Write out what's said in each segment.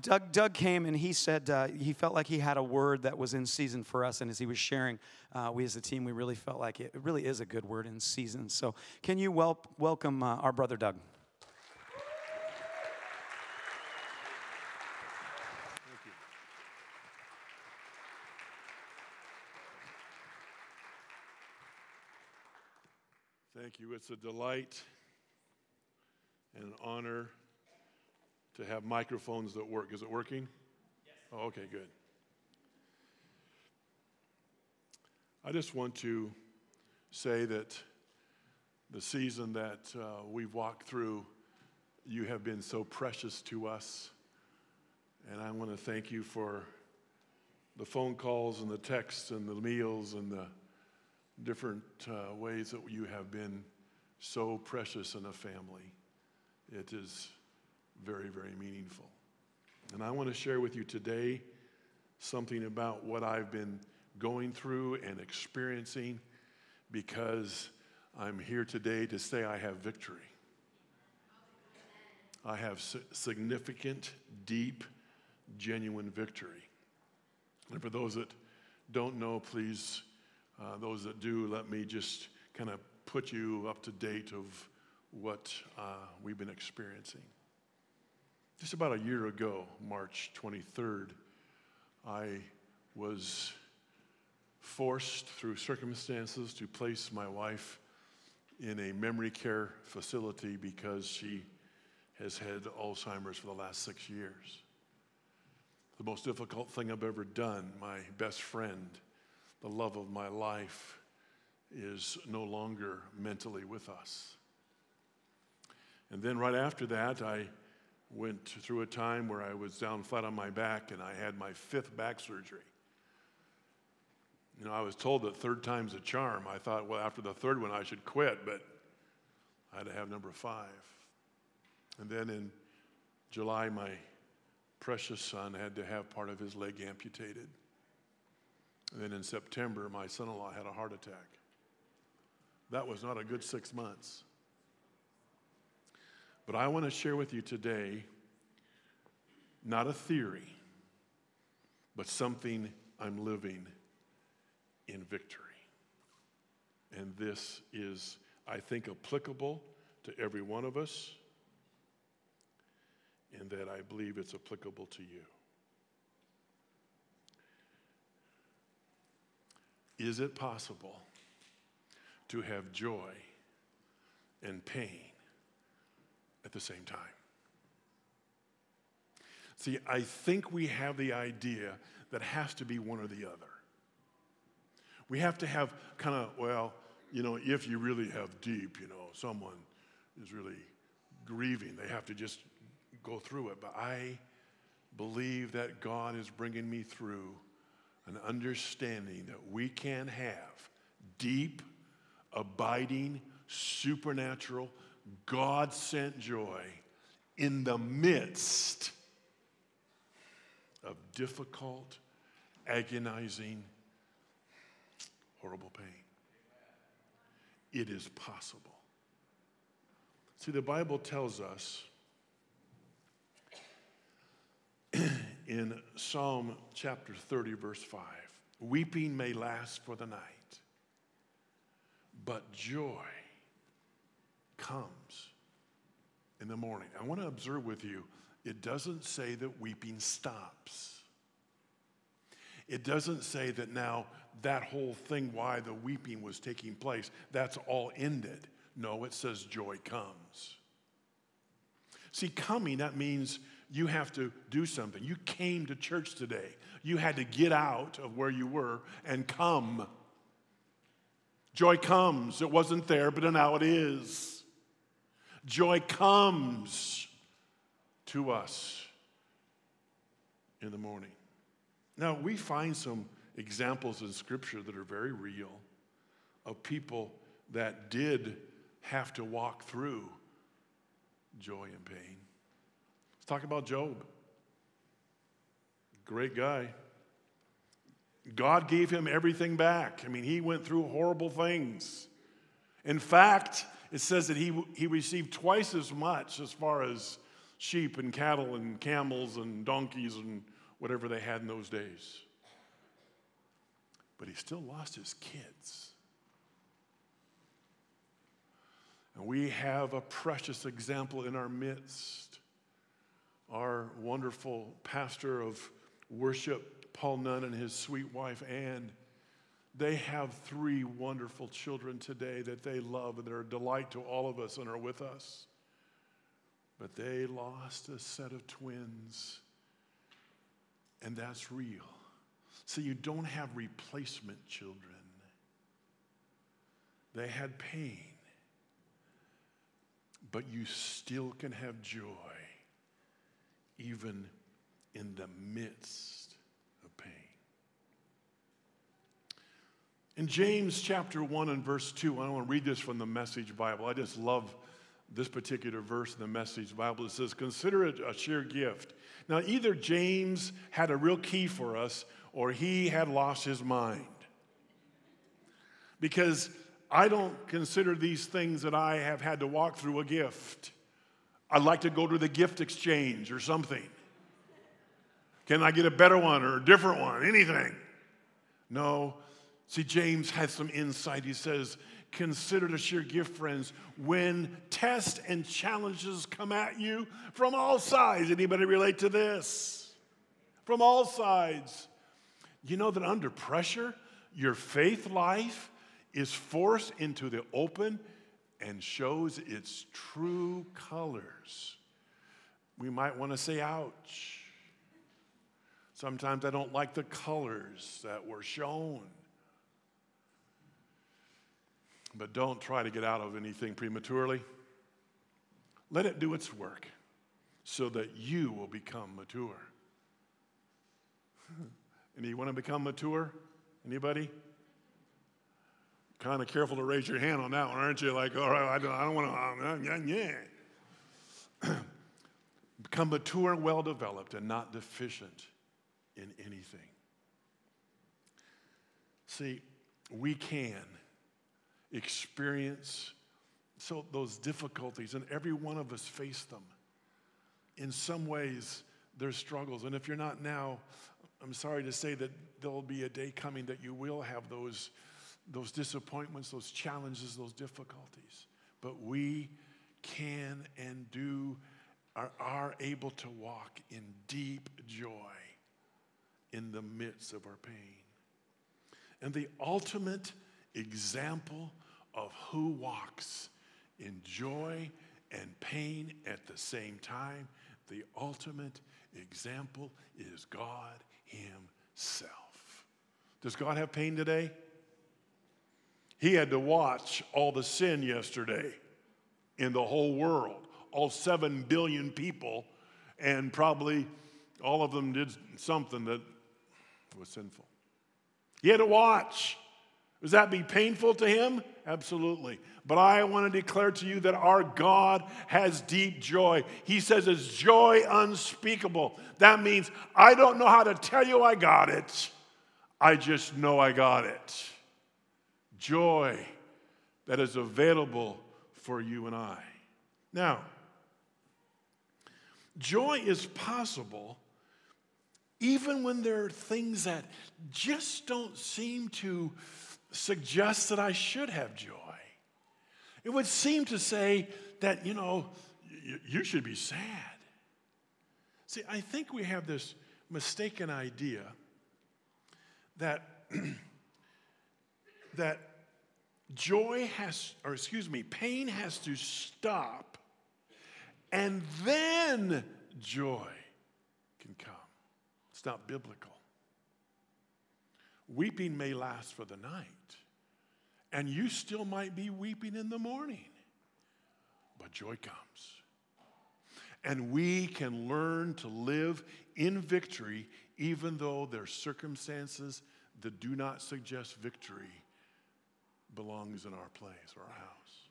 Doug, Doug came and he said uh, he felt like he had a word that was in season for us. And as he was sharing, uh, we as a team, we really felt like it, really is a good word in season. So, can you wel- welcome uh, our brother Doug? Thank you. It's a delight and an honor to have microphones that work. Is it working? Yes. Oh, okay, good. I just want to say that the season that uh, we've walked through, you have been so precious to us. And I want to thank you for the phone calls and the texts and the meals and the different uh, ways that you have been so precious in a family. It is very, very meaningful. And I want to share with you today something about what I've been going through and experiencing because I'm here today to say I have victory. I have significant, deep, genuine victory. And for those that don't know, please uh, those that do, let me just kind of put you up to date of what uh, we've been experiencing. Just about a year ago, March 23rd, I was forced through circumstances to place my wife in a memory care facility because she has had Alzheimer's for the last six years. The most difficult thing I've ever done, my best friend the love of my life is no longer mentally with us. And then right after that, I went through a time where I was down flat on my back and I had my fifth back surgery. You know, I was told that third time's a charm. I thought, well, after the third one, I should quit, but I had to have number five. And then in July, my precious son had to have part of his leg amputated. And then in September, my son in law had a heart attack. That was not a good six months. But I want to share with you today not a theory, but something I'm living in victory. And this is, I think, applicable to every one of us, and that I believe it's applicable to you. Is it possible to have joy and pain at the same time? See, I think we have the idea that has to be one or the other. We have to have kind of, well, you know, if you really have deep, you know, someone is really grieving, they have to just go through it. But I believe that God is bringing me through an understanding that we can have deep, abiding, supernatural, God sent joy in the midst of difficult, agonizing, horrible pain. It is possible. See, the Bible tells us in Psalm chapter 30, verse 5 Weeping may last for the night, but joy comes in the morning. I want to observe with you, it doesn't say that weeping stops. It doesn't say that now that whole thing, why the weeping was taking place, that's all ended. No, it says joy comes. See, coming, that means you have to do something. You came to church today. You had to get out of where you were and come. Joy comes. It wasn't there, but now it is. Joy comes to us in the morning. Now, we find some examples in Scripture that are very real of people that did have to walk through joy and pain Let's talk about Job. Great guy. God gave him everything back. I mean, he went through horrible things. In fact, it says that he, he received twice as much as far as sheep and cattle and camels and donkeys and whatever they had in those days. But he still lost his kids. And we have a precious example in our midst. Our wonderful pastor of worship, Paul Nunn, and his sweet wife, Ann. They have three wonderful children today that they love and they're a delight to all of us and are with us. But they lost a set of twins, and that's real. So you don't have replacement children. They had pain, but you still can have joy even in the midst of pain. In James chapter 1 and verse 2, I don't want to read this from the Message Bible. I just love this particular verse in the Message Bible. It says, Consider it a sheer gift. Now, either James had a real key for us or he had lost his mind. Because I don't consider these things that I have had to walk through a gift. I'd like to go to the gift exchange or something. Can I get a better one or a different one? Anything. No. See, James has some insight. He says, Consider a sheer gift, friends, when tests and challenges come at you from all sides. Anybody relate to this? From all sides. You know that under pressure, your faith life is forced into the open and shows its true colors. We might want to say, ouch. Sometimes I don't like the colors that were shown. But don't try to get out of anything prematurely. Let it do its work so that you will become mature. and you want to become mature? Anybody? Kind of careful to raise your hand on that one, aren't you? Like, all right, I don't, I don't want to, yeah, yeah. become mature well developed and not deficient in anything. See, we can experience so those difficulties, and every one of us face them. In some ways, there's struggles, and if you're not now, I'm sorry to say that there'll be a day coming that you will have those, those disappointments, those challenges, those difficulties. But we can and do are, are able to walk in deep joy in the midst of our pain. And the ultimate example of who walks in joy and pain at the same time, the ultimate example is God Himself. Does God have pain today? He had to watch all the sin yesterday in the whole world, all seven billion people, and probably all of them did something that was sinful. He had to watch. Does that be painful to him? Absolutely. But I want to declare to you that our God has deep joy. He says it's joy unspeakable. That means I don't know how to tell you I got it, I just know I got it. Joy that is available for you and I. Now, joy is possible even when there are things that just don't seem to suggest that I should have joy. It would seem to say that, you know, you should be sad. See, I think we have this mistaken idea that, that joy has, or excuse me, pain has to stop and then joy can come. It's not biblical. Weeping may last for the night, and you still might be weeping in the morning, but joy comes. And we can learn to live in victory even though there's circumstances that do not suggest victory belongs in our place or our house.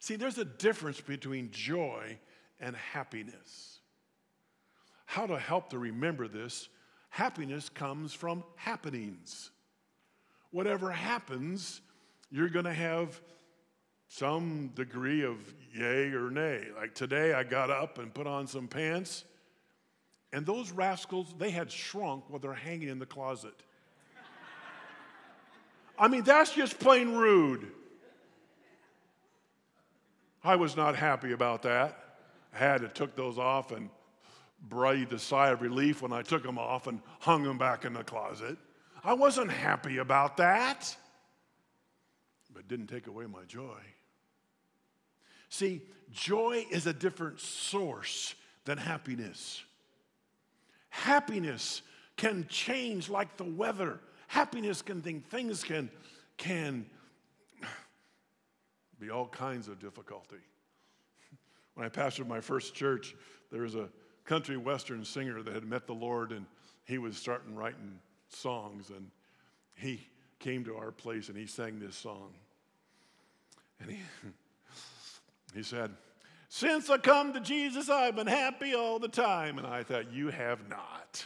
See, there's a difference between joy and happiness. How to help to remember this Happiness comes from happenings. Whatever happens, you're going to have some degree of yay or nay. Like today, I got up and put on some pants, and those rascals, they had shrunk while they're hanging in the closet. I mean, that's just plain rude. I was not happy about that. I had to took those off and breathed a sigh of relief when I took them off and hung them back in the closet. I wasn't happy about that, but didn't take away my joy. See, joy is a different source than happiness. Happiness can change like the weather. Happiness can think things can can be all kinds of difficulty. When I pastored my first church, there was a country western singer that had met the Lord and he was starting writing songs and he came to our place and he sang this song. And he He said, Since I come to Jesus, I've been happy all the time. And I thought, You have not.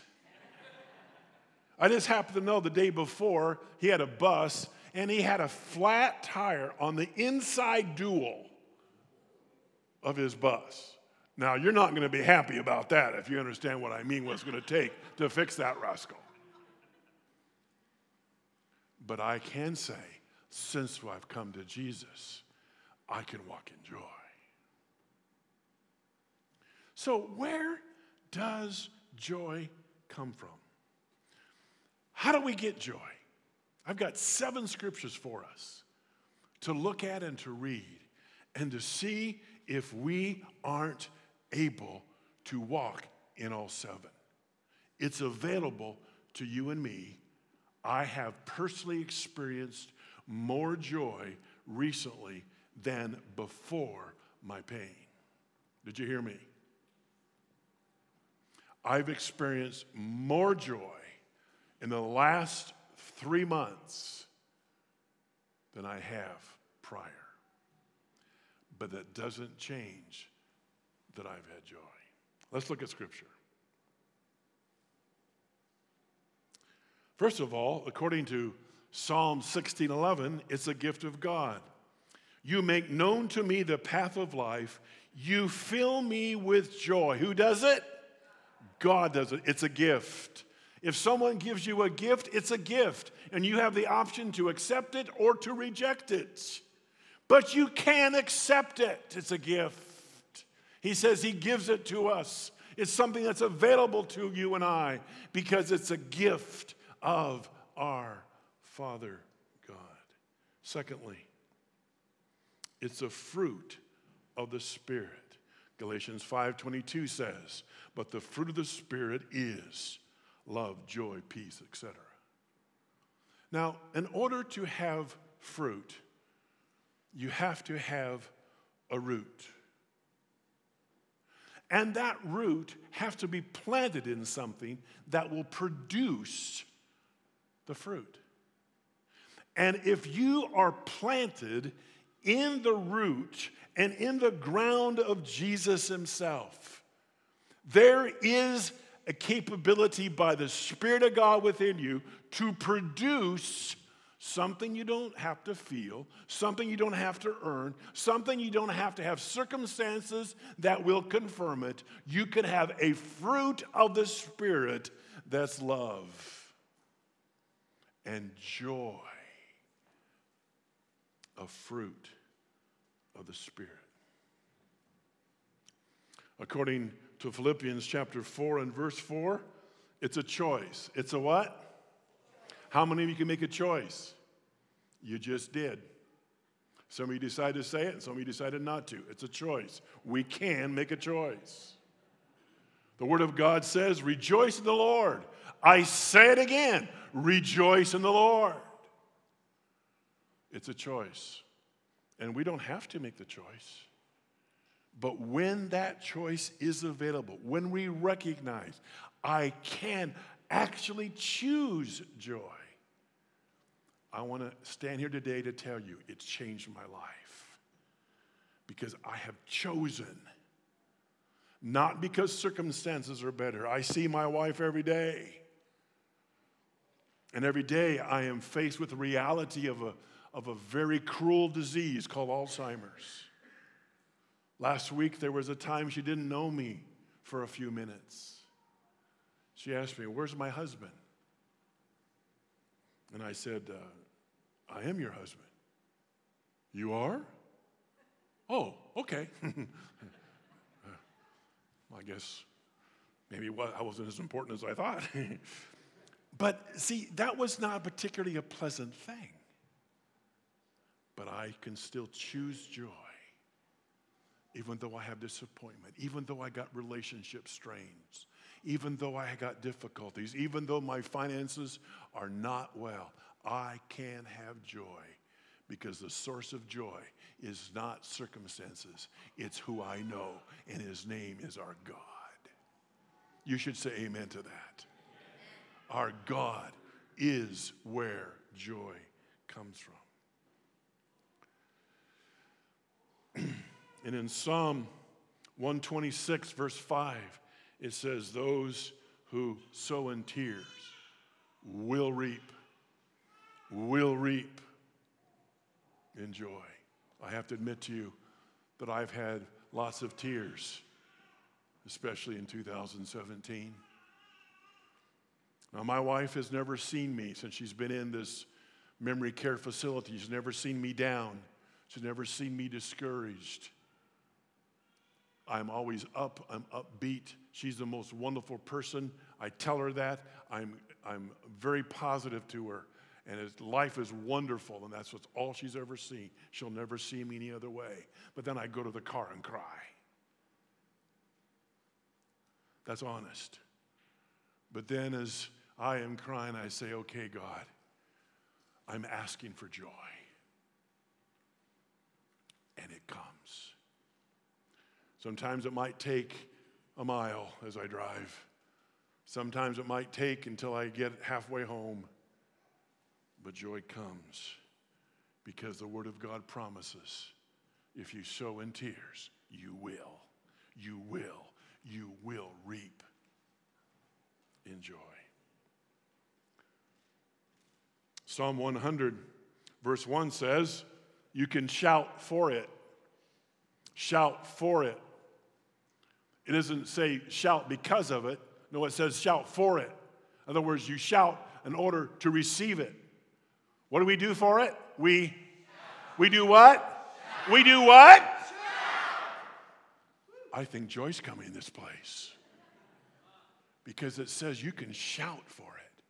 I just happened to know the day before he had a bus and he had a flat tire on the inside dual of his bus. Now, you're not going to be happy about that if you understand what I mean, what it's going to take to fix that rascal. But I can say, since I've come to Jesus, I can walk in joy. So, where does joy come from? How do we get joy? I've got seven scriptures for us to look at and to read and to see if we aren't able to walk in all seven. It's available to you and me. I have personally experienced more joy recently than before my pain. Did you hear me? I've experienced more joy in the last three months than I have prior. But that doesn't change that I've had joy. Let's look at Scripture. First of all, according to Psalm 16:11, it's a gift of God. You make known to me the path of life. You fill me with joy. Who does it? God does it. It's a gift. If someone gives you a gift, it's a gift, and you have the option to accept it or to reject it. But you can accept it, it's a gift. He says He gives it to us. It's something that's available to you and I because it's a gift of our Father God. Secondly, it's a fruit of the Spirit. Galatians 5:22 says, "But the fruit of the spirit is love, joy, peace, etc." Now, in order to have fruit, you have to have a root. And that root has to be planted in something that will produce the fruit. And if you are planted in the root and in the ground of Jesus Himself. There is a capability by the Spirit of God within you to produce something you don't have to feel, something you don't have to earn, something you don't have to have circumstances that will confirm it. You can have a fruit of the Spirit that's love and joy, a fruit of the Spirit. According to Philippians chapter 4 and verse 4, it's a choice. It's a what? How many of you can make a choice? You just did. Some of you decided to say it, and some of you decided not to. It's a choice. We can make a choice. The Word of God says, Rejoice in the Lord. I say it again, rejoice in the Lord. It's a choice. And we don't have to make the choice. But when that choice is available, when we recognize I can actually choose joy, I want to stand here today to tell you it's changed my life. Because I have chosen, not because circumstances are better. I see my wife every day. And every day I am faced with the reality of a of a very cruel disease called Alzheimer's. Last week, there was a time she didn't know me for a few minutes. She asked me, Where's my husband? And I said, uh, I am your husband. You are? Oh, okay. I guess maybe I wasn't as important as I thought. but see, that was not particularly a pleasant thing. But I can still choose joy, even though I have disappointment, even though I got relationship strains, even though I got difficulties, even though my finances are not well. I can have joy because the source of joy is not circumstances, it's who I know, and his name is our God. You should say amen to that. Our God is where joy comes from. and in Psalm 126, verse 5, it says, Those who sow in tears will reap, will reap in joy. I have to admit to you that I've had lots of tears, especially in 2017. Now, my wife has never seen me since she's been in this memory care facility. She's never seen me down, she's never seen me discouraged. I'm always up, I'm upbeat. She's the most wonderful person. I tell her that. I'm, I'm very positive to her. And life is wonderful, and that's what's all she's ever seen. She'll never see me any other way. But then I go to the car and cry. That's honest. But then as I am crying, I say, okay, God, I'm asking for joy. And it comes. Sometimes it might take a mile as I drive. Sometimes it might take until I get halfway home. But joy comes because the Word of God promises if you sow in tears, you will, you will, you will reap in joy. Psalm 100, verse 1 says, You can shout for it. Shout for it. It doesn't say shout because of it. No, it says shout for it. In other words, you shout in order to receive it. What do we do for it? We we do what? We do what? I think joy's coming in this place. Because it says you can shout for it.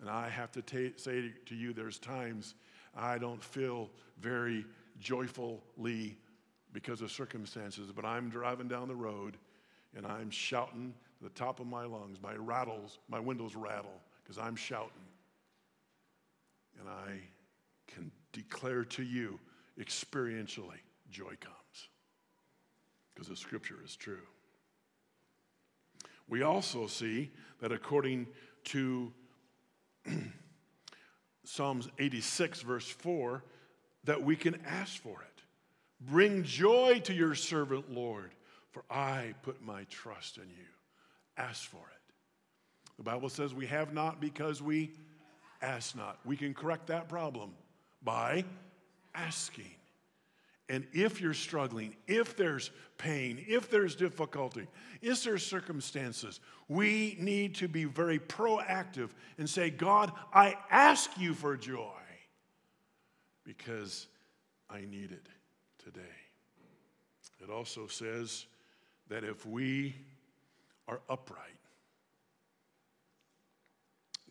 And I have to ta- say to you, there's times I don't feel very joyfully because of circumstances, but I'm driving down the road and I'm shouting the top of my lungs. My rattles, my windows rattle because I'm shouting. And I can declare to you experientially joy comes because the scripture is true. We also see that according to Psalms 86, verse 4, that we can ask for it. Bring joy to your servant, Lord, for I put my trust in you. Ask for it. The Bible says we have not because we ask not. We can correct that problem by asking. And if you're struggling, if there's pain, if there's difficulty, if there's circumstances, we need to be very proactive and say, God, I ask you for joy because I need it today. It also says that if we are upright,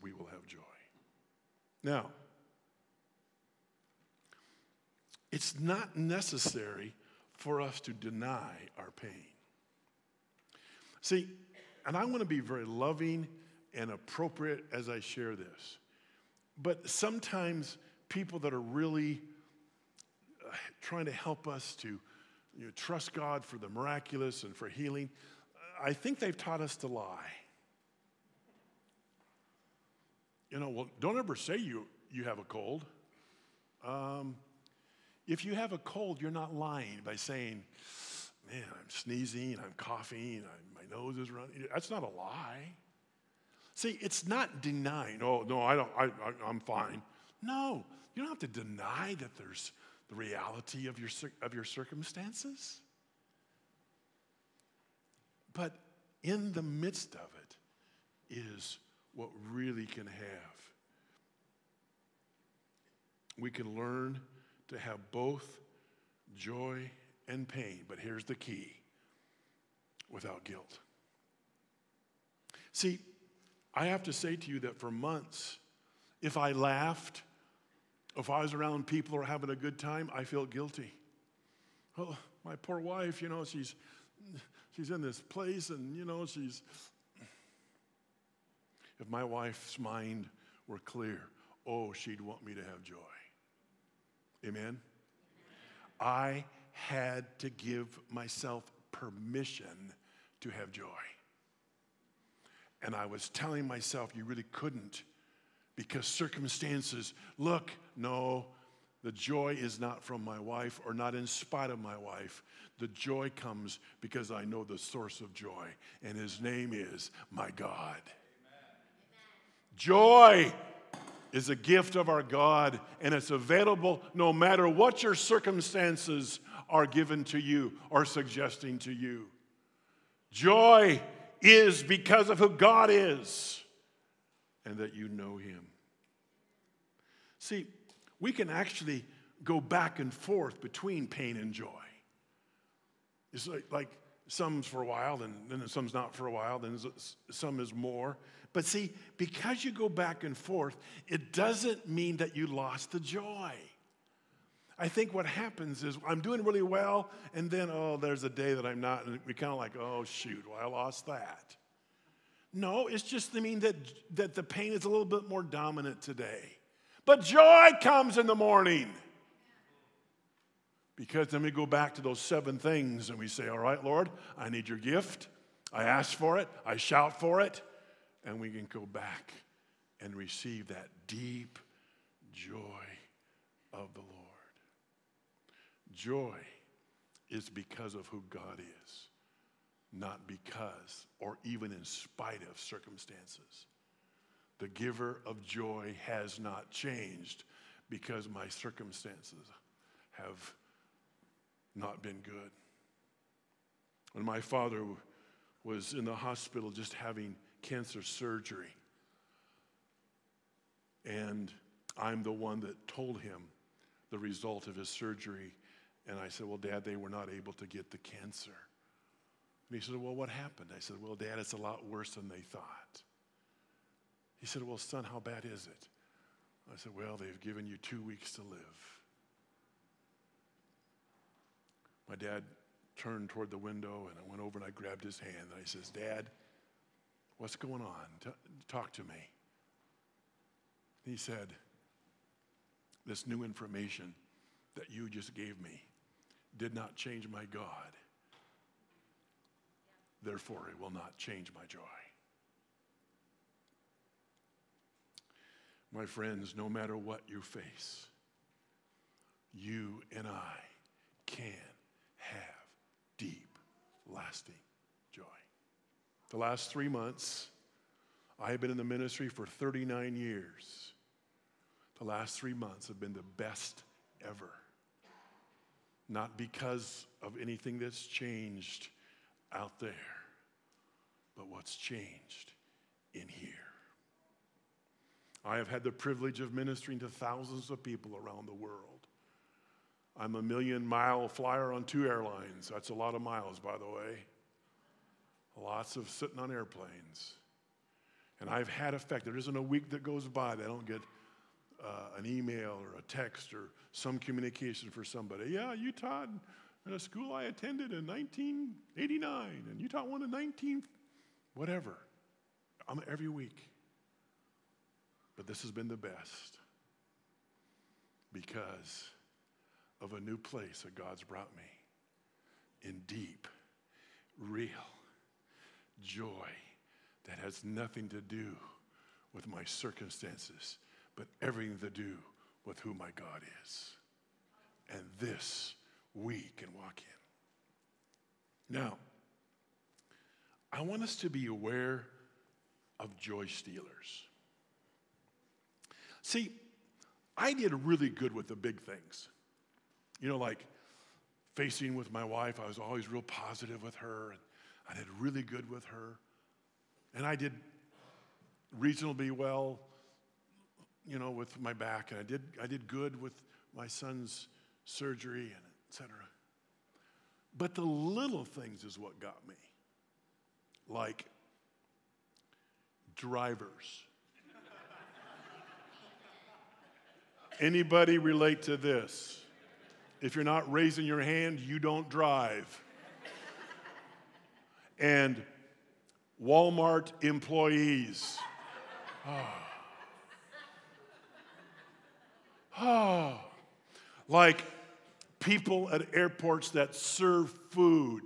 we will have joy. Now, it's not necessary for us to deny our pain. See, and I want to be very loving and appropriate as I share this. But sometimes people that are really uh, trying to help us to you trust God for the miraculous and for healing, I think they've taught us to lie. You know, well, don't ever say you, you have a cold. Um, if you have a cold, you're not lying by saying, man, I'm sneezing, I'm coughing, I'm, my nose is running. That's not a lie. See, it's not denying, oh, no, I don't, I, I, I'm fine. No, you don't have to deny that there's the reality of your, of your circumstances. But in the midst of it is what really can have. We can learn to have both joy and pain, but here's the key without guilt. See, I have to say to you that for months, if I laughed, if I was around people who are having a good time, I feel guilty. Oh, my poor wife, you know, she's she's in this place and you know, she's if my wife's mind were clear, oh, she'd want me to have joy. Amen. I had to give myself permission to have joy. And I was telling myself, you really couldn't because circumstances, look, no, the joy is not from my wife or not in spite of my wife. The joy comes because I know the source of joy, and his name is my God. Amen. Joy is a gift of our God, and it's available no matter what your circumstances are given to you or suggesting to you. Joy is because of who God is and that you know Him. See, we can actually go back and forth between pain and joy. It's like, like some's for a while, and then some's not for a while, then some is more. But see, because you go back and forth, it doesn't mean that you lost the joy. I think what happens is I'm doing really well, and then, oh, there's a day that I'm not, and we kind of like, oh, shoot, well, I lost that. No, it's just, I mean, that, that the pain is a little bit more dominant today. But joy comes in the morning. Because then we go back to those seven things and we say, All right, Lord, I need your gift. I ask for it. I shout for it. And we can go back and receive that deep joy of the Lord. Joy is because of who God is, not because or even in spite of circumstances. The giver of joy has not changed because my circumstances have not been good. When my father was in the hospital just having cancer surgery, and I'm the one that told him the result of his surgery and I said, Well, Dad, they were not able to get the cancer. And he said, Well, what happened? I said, Well, Dad, it's a lot worse than they thought. He said, Well, son, how bad is it? I said, Well, they've given you two weeks to live. My dad turned toward the window and I went over and I grabbed his hand and I says, Dad, what's going on? Talk to me. He said, This new information that you just gave me did not change my God. Therefore, it will not change my joy. My friends, no matter what you face, you and I can have deep, lasting joy. The last three months, I have been in the ministry for 39 years. The last three months have been the best ever not because of anything that's changed out there, but what's changed in here. I have had the privilege of ministering to thousands of people around the world. I'm a million mile flyer on two airlines. That's a lot of miles, by the way. Lots of sitting on airplanes. And I've had effect. There isn't a week that goes by that I don't get uh, an email or a text or some communication for somebody. Yeah, you taught at a school I attended in 1989, and you taught one in 19, whatever. I'm every week. But this has been the best because of a new place that God's brought me in deep, real joy that has nothing to do with my circumstances but everything to do with who my God is. And this we can walk in. Now, I want us to be aware of joy stealers. See, I did really good with the big things. You know, like facing with my wife, I was always real positive with her, and I did really good with her. And I did reasonably well, you know, with my back, and I did, I did good with my son's surgery and et cetera. But the little things is what got me. Like drivers. Anybody relate to this? If you're not raising your hand, you don't drive. And Walmart employees. Oh. Oh. Like people at airports that serve food.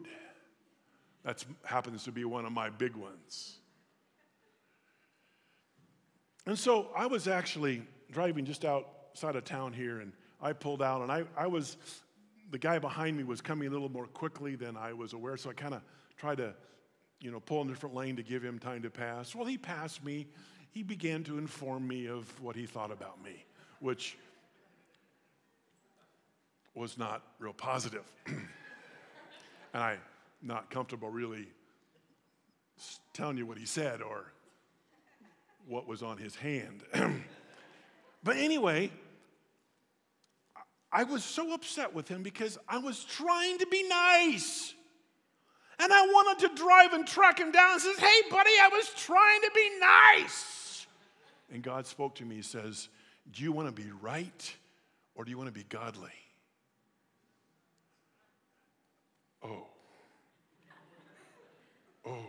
That happens to be one of my big ones. And so I was actually driving just outside of town here, and I pulled out, and I, I was, the guy behind me was coming a little more quickly than I was aware, so I kind of tried to, you know, pull in a different lane to give him time to pass. Well, he passed me. He began to inform me of what he thought about me, which was not real positive. and I'm not comfortable really telling you what he said or what was on his hand. but anyway, I was so upset with him because I was trying to be nice. And I wanted to drive and track him down and says, Hey, buddy, I was trying to be nice. And God spoke to me. He says, Do you want to be right or do you want to be godly? Oh. Oh.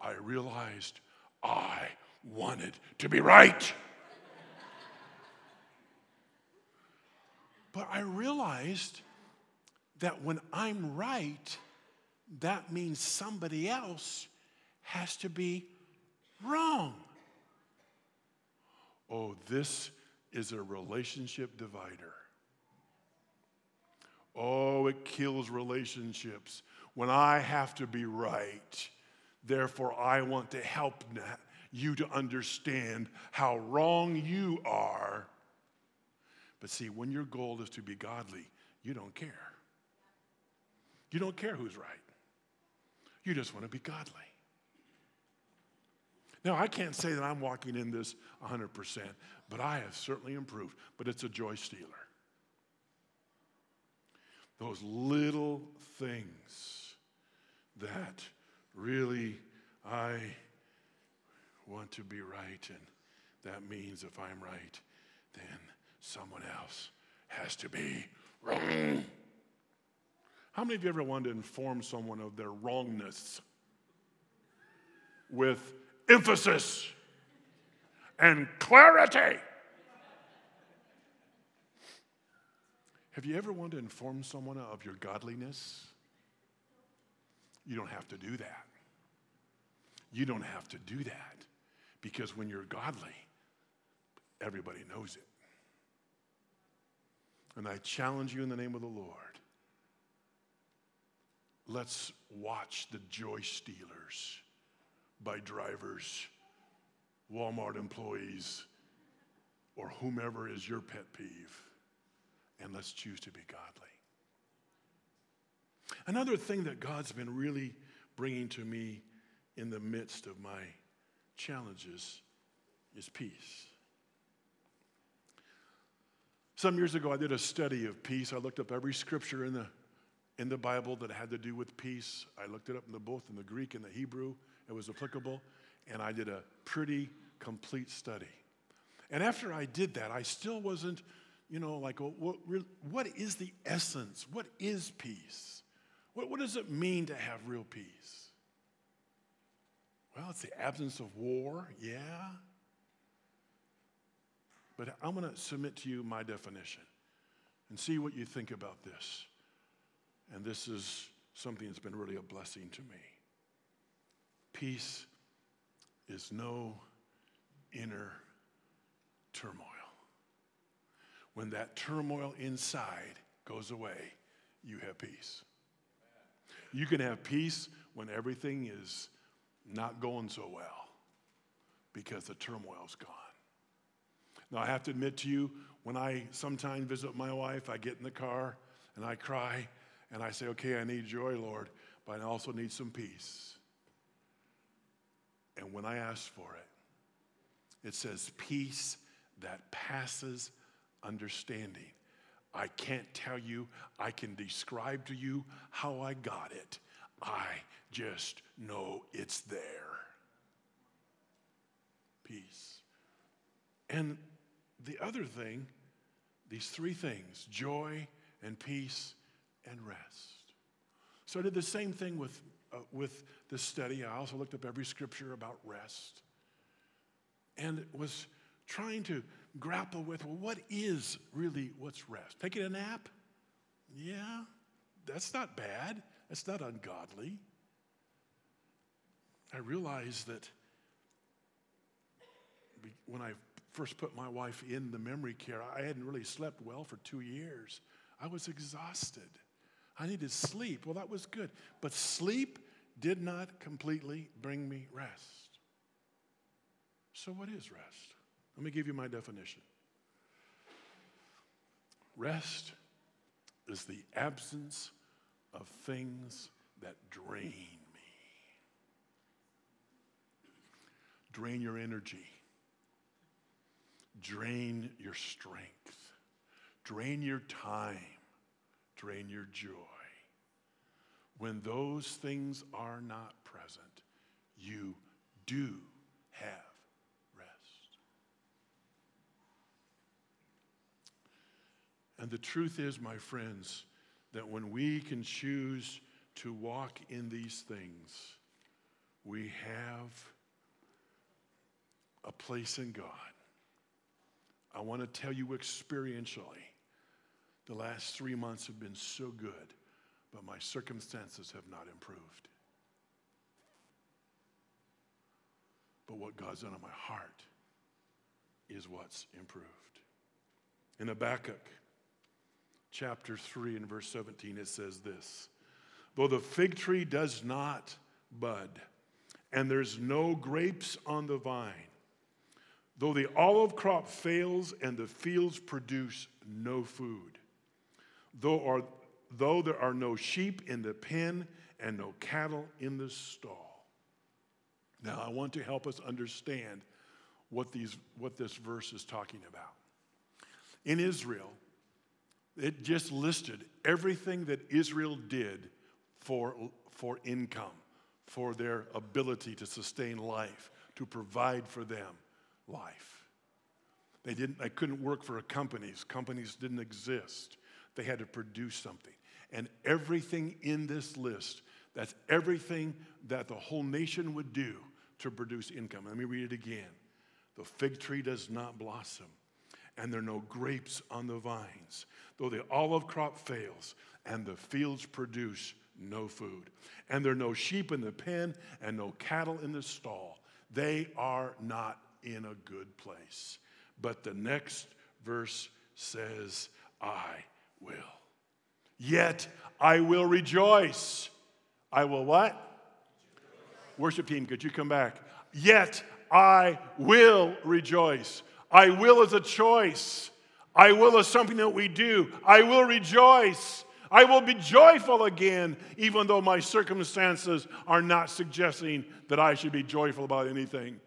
I realized I wanted to be right. but I realized that when I'm right, that means somebody else has to be wrong. Oh, this is a relationship divider. Oh, it kills relationships when I have to be right. Therefore, I want to help you to understand how wrong you are. But see, when your goal is to be godly, you don't care. You don't care who's right. You just want to be godly. Now, I can't say that I'm walking in this 100%, but I have certainly improved. But it's a joy stealer. Those little things that really I want to be right, and that means if I'm right, then someone else has to be wrong. How many of you ever wanted to inform someone of their wrongness with emphasis and clarity? Have you ever wanted to inform someone of your godliness? You don't have to do that. You don't have to do that because when you're godly, everybody knows it. And I challenge you in the name of the Lord. Let's watch the joy stealers by drivers, Walmart employees, or whomever is your pet peeve and let's choose to be godly. Another thing that God's been really bringing to me in the midst of my challenges is peace. Some years ago, I did a study of peace. I looked up every scripture in the, in the Bible that had to do with peace. I looked it up in the both in the Greek and the Hebrew. It was applicable. And I did a pretty complete study. And after I did that, I still wasn't you know, like, oh, what, what is the essence? What is peace? What, what does it mean to have real peace? Well, it's the absence of war, yeah. But I'm going to submit to you my definition and see what you think about this. And this is something that's been really a blessing to me. Peace is no inner turmoil when that turmoil inside goes away, you have peace. You can have peace when everything is not going so well because the turmoil's gone. Now, I have to admit to you, when I sometimes visit my wife, I get in the car and I cry and I say, Okay, I need joy, Lord, but I also need some peace. And when I ask for it, it says, Peace that passes understanding. I can't tell you, I can describe to you how I got it. I just know it's there. Peace. And the other thing, these three things joy and peace and rest. So I did the same thing with, uh, with the study. I also looked up every scripture about rest and was trying to grapple with well, what is really what's rest? Taking a nap? Yeah, that's not bad. That's not ungodly. I realized that when I first put my wife in the memory care, I hadn't really slept well for two years. I was exhausted. I needed sleep. Well, that was good. But sleep did not completely bring me rest. So, what is rest? Let me give you my definition. Rest is the absence of things that drain me, drain your energy, drain your strength, drain your time, drain your joy. When those things are not present, you do have rest. And the truth is, my friends, that when we can choose to walk in these things, we have a place in God. I want to tell you experientially, the last three months have been so good, but my circumstances have not improved. But what God's done in my heart is what's improved. In Habakkuk chapter 3 and verse 17, it says this Though the fig tree does not bud, and there's no grapes on the vine, though the olive crop fails and the fields produce no food, though, are, though there are no sheep in the pen and no cattle in the stall. Now, I want to help us understand what, these, what this verse is talking about. In Israel, it just listed everything that Israel did for, for income, for their ability to sustain life, to provide for them life. They, didn't, they couldn't work for companies, companies didn't exist. They had to produce something. And everything in this list, that's everything that the whole nation would do to produce income. Let me read it again. The fig tree does not blossom, and there are no grapes on the vines, though the olive crop fails, and the fields produce no food. And there are no sheep in the pen, and no cattle in the stall. They are not in a good place. But the next verse says, I will. Yet I will rejoice. I will what? Worship team, could you come back? Yet I will rejoice. I will is a choice. I will is something that we do. I will rejoice. I will be joyful again, even though my circumstances are not suggesting that I should be joyful about anything.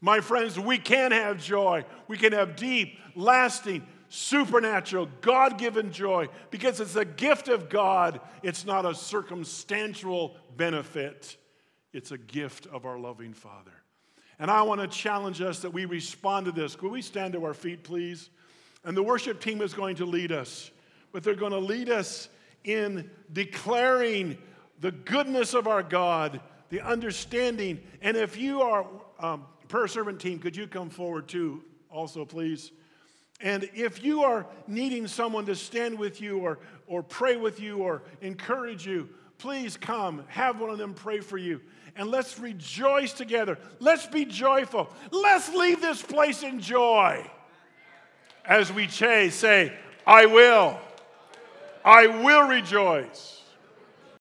My friends, we can have joy. We can have deep, lasting, supernatural, God given joy because it's a gift of God. It's not a circumstantial benefit, it's a gift of our loving Father. And I want to challenge us that we respond to this. Could we stand to our feet, please? And the worship team is going to lead us, but they're going to lead us in declaring the goodness of our God, the understanding. And if you are um, prayer servant team, could you come forward too, also, please? And if you are needing someone to stand with you or, or pray with you or encourage you, please come. Have one of them pray for you. And let's rejoice together. Let's be joyful. Let's leave this place in joy. As we say, I will. I will rejoice.